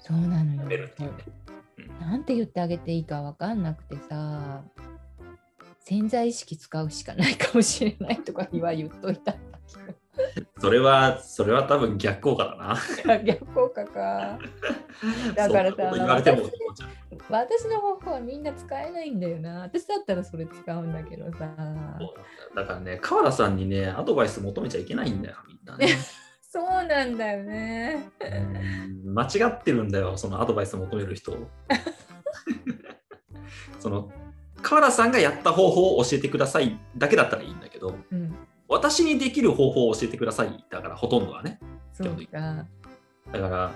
そうなのよ。やめるっていうね。なんて言ってあげていいか分かんなくてさ潜在意識使うしかないかもしれないとかは言っといたんだ それは、それは多分逆効果だな。逆効果か だからさ私の方法はみんな使えないんだよな私だったらそれ使うんだけどさだからね、川田さんにね、アドバイス求めちゃいけないんだよ、みんなね。そうなんだよねうん間違ってるんだよ、そのアドバイス求める人。その川田さんがやった方法を教えてくださいだけだったらいいんだけど、うん私にできる方法を教えてくださいだから、ほとんどはね。そうかだから、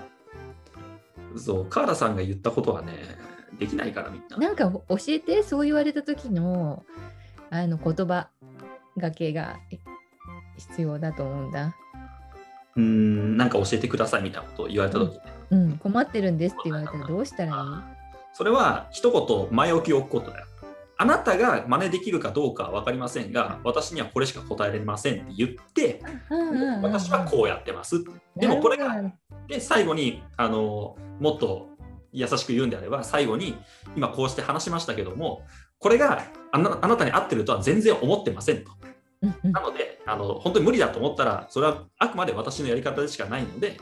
そう、川田さんが言ったことはね、できないからみんな。なんか教えてそう言われた時のあの言葉がけが必要だと思うんだ。うーん、なんか教えてくださいみたいなことを言われたとき、ね。うん、困ってるんですって言われたらどうしたらいい？それは一言前置きを置くことだよ。あなたが真似できるかどうかは分かりませんが、私にはこれしか答えられませんって言って、私はこうやってます。でもこれが、で、最後に、あの、もっと優しく言うんであれば、最後に、今こうして話しましたけども、これがあなあなたに合ってるとは全然思ってませんと。なので、あの本当に無理だと思ったら、それはあくまで私のやり方でしかないので、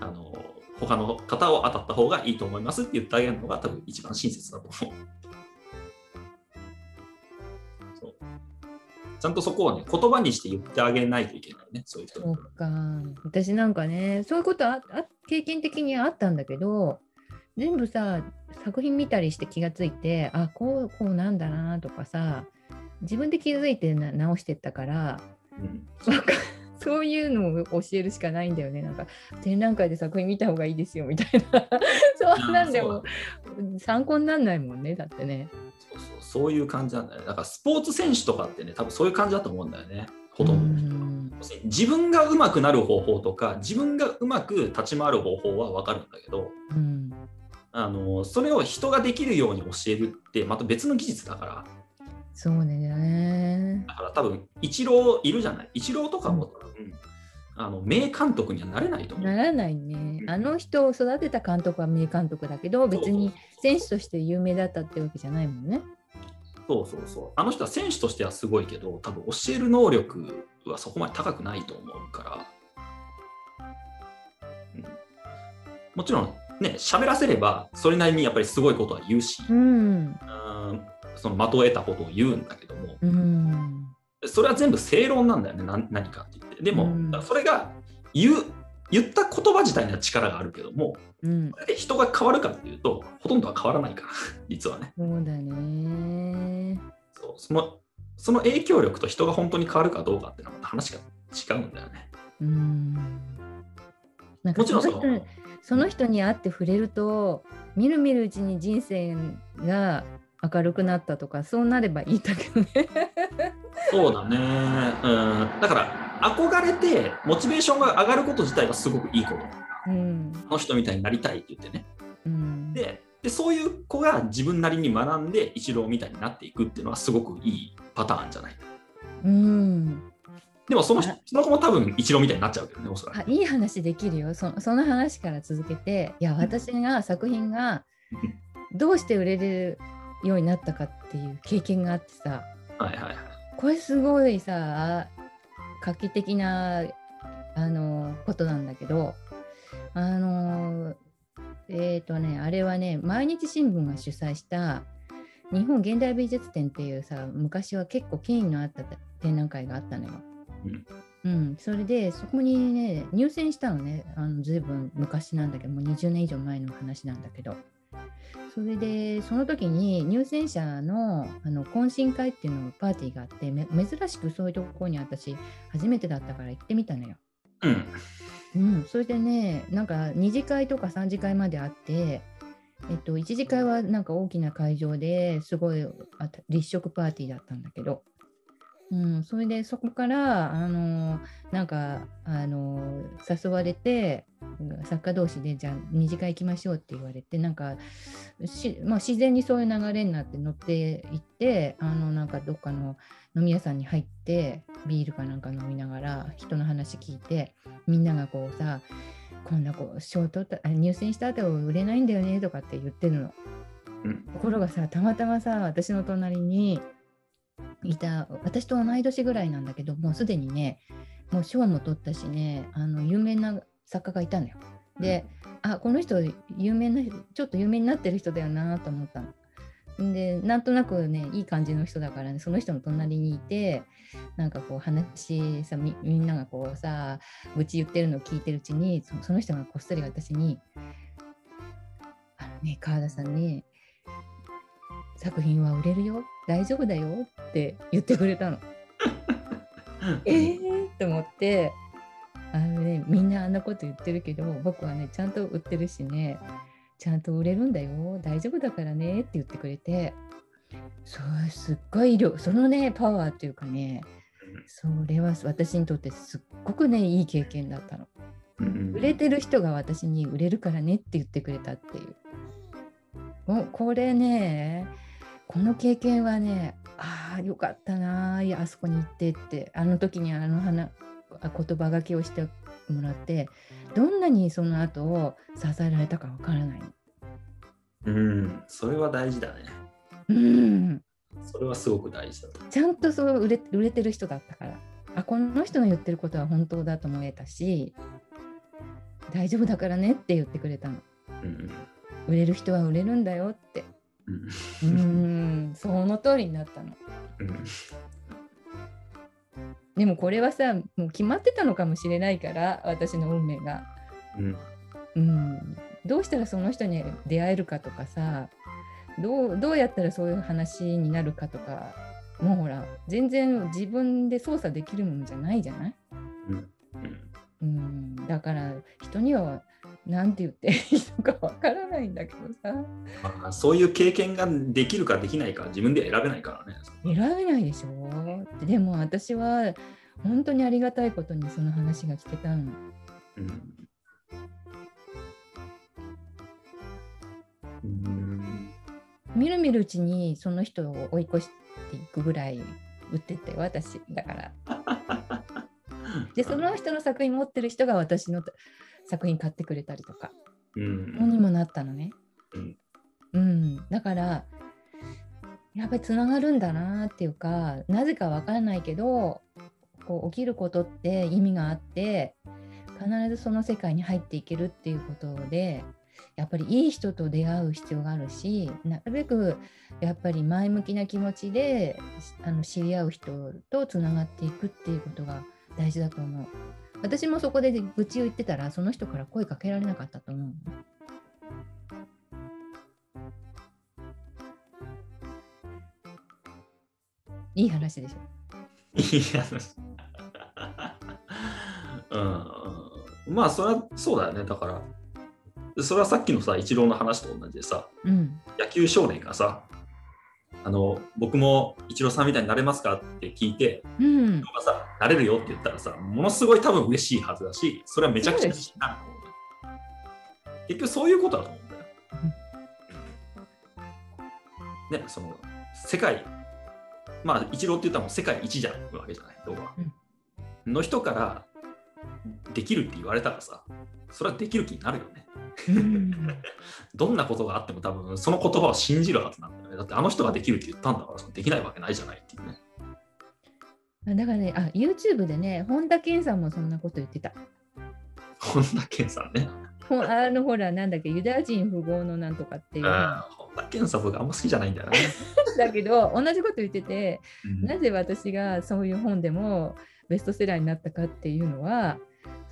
あの他の方を当たった方がいいと思いますって言ってあげるのが多分一番親切だと思う。そう。ちゃんとそこはね、言葉にして言ってあげないといけないね、そういう人にそうか。私なんかねそういうことああ経験的にあったんだけど全部さ作品見たりして気がついてあこうこうなんだなとかさ自分で気づいてな直してったからうん。そういうのを教えるしかないんだよね。なんか展覧会で作品見た方がいいですよみたいな。そんなんでも参考にならないもんねだってね。そうそう。そういう感じなんだよね。だからスポーツ選手とかってね、多分そういう感じだと思うんだよね、ほとんどの人。自分が上手くなる方法とか、自分がうまく立ち回る方法は分かるんだけど、うん。あのそれを人ができるように教えるってまた別の技術だから、そうね。だから多分、イチローいるじゃない？イチローとかも多分、あの名監督にはなれないと思う。ならないね。あの人を育てた監督は名監督だけど、別に選手として有名だったってわけじゃないもんね。そうそうそう。あの人は選手としてはすごいけど、多分教える能力はそこまで高くないと思うから。うん、もちろん、ね、喋らせれば、それなりにやっぱりすごいことは言うし、うん。うんその的を得たことを言うんだけども、うん。それは全部正論なんだよね、何何かって言って。でも、うんそれが言う、言った言葉自体には力があるけども、うん。それで人が変わるかっていうと、ほとんどは変わらないから、実はね。そうだね。そうそのその影響力と人が本当に変わるかどうかっていうのは話が違うんだよね。うん。なんかもちろんそのその人その人に会って触れると、みるみるうちに人生が明るくなったとか、そうなればいいんだけどね。そうだね。うん。だから、憧れて、モチベーションが上がること自体はすごくいいこと。うん。あの人みたいになりたいって言ってね。うん。で、でそういう子が自分なりに学んで、一郎みたいになっていくっていうのはすごくいいパターンじゃない？うん。でもその人その子も多分一郎みたいになっちゃうけどね、おそらく。あいい話できるよそその話から続けていや私が作品がどうして売れるようになったかっていう経験があってさはいはいはい。これすごいさ画期的なあのことなんだけどあのえっ、とねあれはね毎日新聞が主催した日本現代美術展っていうさ昔は結構権威のあった展覧会があったのよ。うんうん、それでそこにね入選したのねあのずいぶん昔なんだけどもう20年以上前の話なんだけどそれでその時に入選者のあの懇親会っていうのパーティーがあってめ珍しくそういうところに私初めてだったから行ってみたのよ。うん。うん、それでねなんか2次会とか3次会まであって、えっと、1次会はなんか大きな会場ですごい立食パーティーだったんだけど、うん、それでそこからあのなんかあの誘われてうん作家同士でじゃあ2次会行きましょうって言われてなんかし、まあ、自然にそういう流れになって乗っていってあのなんかどっかの飲み屋さんに入ってビールかなんか飲みながら人の話聞いてみんながこうさこんなこう賞取ったあ入選した後売れないんだよねとかって言ってるの。うんところがさたまたまさ私の隣にいた私と同い年ぐらいなんだけどもうすでにねもう賞も取ったしねあの有名な作家がいたのよ。であこの人有名なちょっと有名になってる人だよなと思ったの。でなんとなくねいい感じの人だからねその人の隣にいてなんかこう話さみみんながこうさ愚痴言ってるのを聞いてるうちにそその人がこっそり私に「あのね川田さんね作品は売れるよ。大丈夫だよ」って言ってくれたの。えー？って思って。あのねみんなあんなこと言ってるけど僕はねちゃんと売ってるしね。ちゃんと売れるんだよ。大丈夫だからね。って言ってくれて。そうすっごい量そのねパワーっていうかねそれは私にとってすっごくねいい経験だったの。うん。売れてる人が私に売れるからねって言ってくれたっていう。もうこれねこの経験はねああよかったなあいやあそこに行ってってあの時にあの花あ言葉がけをしてもらってどんなにその後支えられたかわからないの。うん、それは大事だね。うんそれはすごく大事だ。ちゃんとそう売れ売れてる人だったからあこの人の言ってることは本当だと思えたし大丈夫だからねって言ってくれたのうん売れる人は売れるんだよって。うん。その通りになったの。うん。でもこれはさもう決まってたのかもしれないから私の運命が。うん。うん。どうしたらその人に出会えるかとかさどうどうやったらそういう話になるかとかもうほら全然自分で操作できるものじゃないじゃない？うん。うん。うん。だから人には何て言っていいのかわからないんだけどさまあ、そういう経験ができるかできないか自分で選べないからね。選べないでしょでも私は本当にありがたいことにその話が聞けたの。うんうんみるみるうちにその人を追い越していくぐらい売ってったよ私だから。でその人の作品持ってる人が私の作品買ってくれたりとかうんのにもなったのね。うんうん、だからやっぱりつながるんだなっていうかなぜかわからないけどこう起きることって意味があって必ずその世界に入っていけるっていうことでやっぱりいい人と出会う必要があるしなるべくやっぱり前向きな気持ちであの知り合う人とつながっていくっていうことが大事だと思う。私もそこで愚痴を言ってたらその人から声かけられなかったと思うの。いい話でしょ。いや うんまあそれはそうだよねだからそれはさっきのさイチローの話と同じでさうん。野球少年がさあの僕もイチローさんみたいになれますかって聞いてうん。さなれるよって言ったらさものすごい多分嬉しいはずだしそれはめちゃくちゃ自信になると思うんだよ結局そういうことだと思うんだよ。うんねその世界まあイチローって言ったらもう世界一じゃんわけじゃない要は。の人からできるって言われたらさそれはできる気になるよね。うん どんなことがあっても多分その言葉を信じるはずなんだよね。だってあの人ができるって言ったんだからそのできないわけないじゃないっていうね。だからね、あ、YouTube でね、本田健さんもそんなこと言ってた。本田健さんね。ほあのほら、なんだっけ、ユダヤ人富豪のなんとかっていう。本田健さん僕あんま好きじゃないんだよね。だけど、同じこと言ってて、うんなぜ私がそういう本でもベストセラーになったかっていうのは、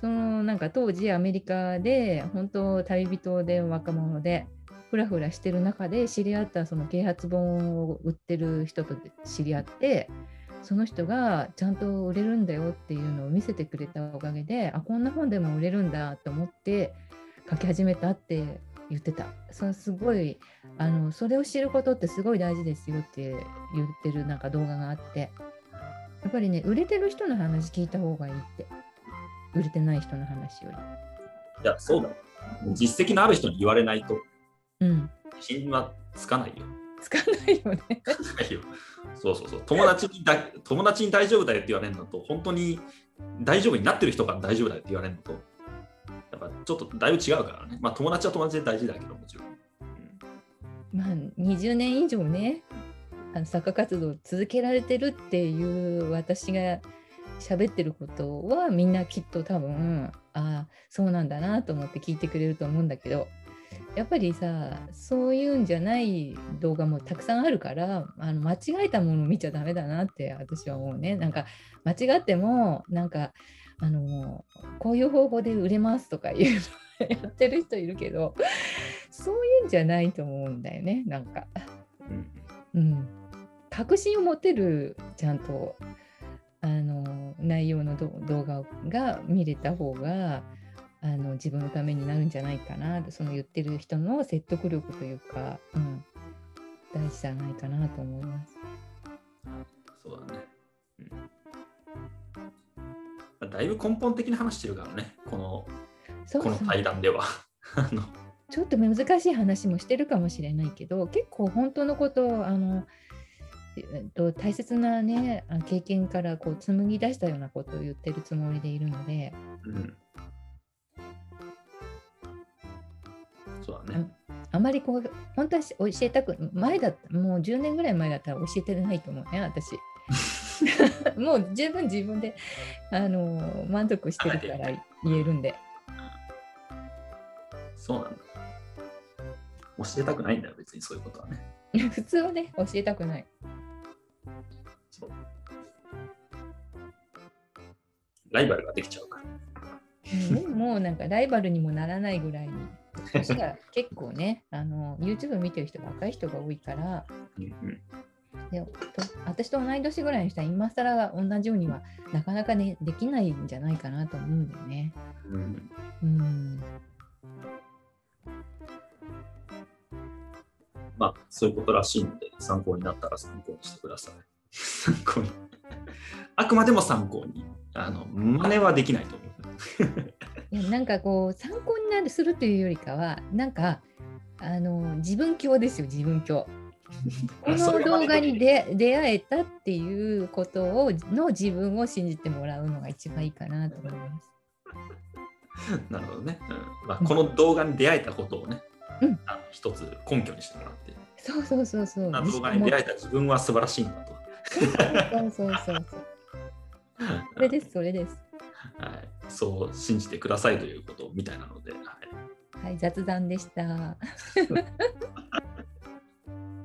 そのなんか当時アメリカで本当旅人で若者でふらふらしてる中で知り合ったその啓発本を売ってる人と知り合ってその人がちゃんと売れるんだよっていうのを見せてくれたおかげであこんな本でも売れるんだと思って書き始めたって言ってた。そのすごいあのそれを知ることってすごい大事ですよって言ってるなんか動画があって。やっぱりね売れてる人の話聞いた方がいいって。売れてない人の話よいや、そうだ。よ。実績のある人に言われないと。りうん。自信はつかないよ。つかないよねそうそうそう。友達にだ友達に大丈夫だよって言われるのと、本当に大丈夫になってる人から大丈夫だよって言われるのと、やっぱちょっとだいぶ違うからね。まあ友達は友達で大事だけどもちろん。まあ、20年以上ねあの作家活動を続けられてるっていう私が喋ってることはみんなきっと多分ああそうなんだなと思って聞いてくれると思うんだけどやっぱりさそういうんじゃない動画もたくさんあるからあの間違えたものを見ちゃダメだなって私は思うね。なんか間違ってもなんかあのこういう方法で売れますとかいうのやってる人いるけどそういうんじゃないと思うんだよねなんか。うんうん、確信を持てるちゃんとあの内容のど動画が見れた方があの自分のためになるんじゃないかなその言ってる人の説得力というか、うん、大事じゃないかなと思います。そうだね。うん、だいぶ根本的な話してるからね、このこの対談では。ちょっと難しい話もしてるかもしれないけど結構本当のことをあの、えっと、大切なねあ経験からこう紡ぎ出したようなことを言ってるつもりでいるのでうん、そうだね。あまりこう本当はし教えたく前だったもう10年ぐらい前だったら教えてないと思うね私。もう十分自分であの満足してるから言えるんで。そうなんだ。教えたくないんだよ、別にそういうことはね。普通はね教えたくない。そうライバルができちゃうから。うんもうなんかライバルにもならないぐらいに年が結構ねあの YouTube 見てる人が若い人が多いからでと私と同い年ぐらいの人は今更同じようにはなかなかねできないんじゃないかなと思うんだよね。うんうんまあ、そういうことらしいので、参考になったら参考にしてください。参考に。あくまでも参考に。あの、真似はできないと思う。いやなんかこう参考になるするというよりかはなんかあの自分教ですよ自分教。この動画にで出出会えたっていうことをの自分を信じてもらうのが一番いいかなと思います。なるほどね。うんまあ、この動画に出会えたことをね、うんあの一つ根拠にしてもらって、そうそうそうそう。動画に出会えた自分は素晴らしいんだと。そうそうそうそう。それです、それです。はい、そう信じてくださいということみたいなので、はい、はい、雑談でした。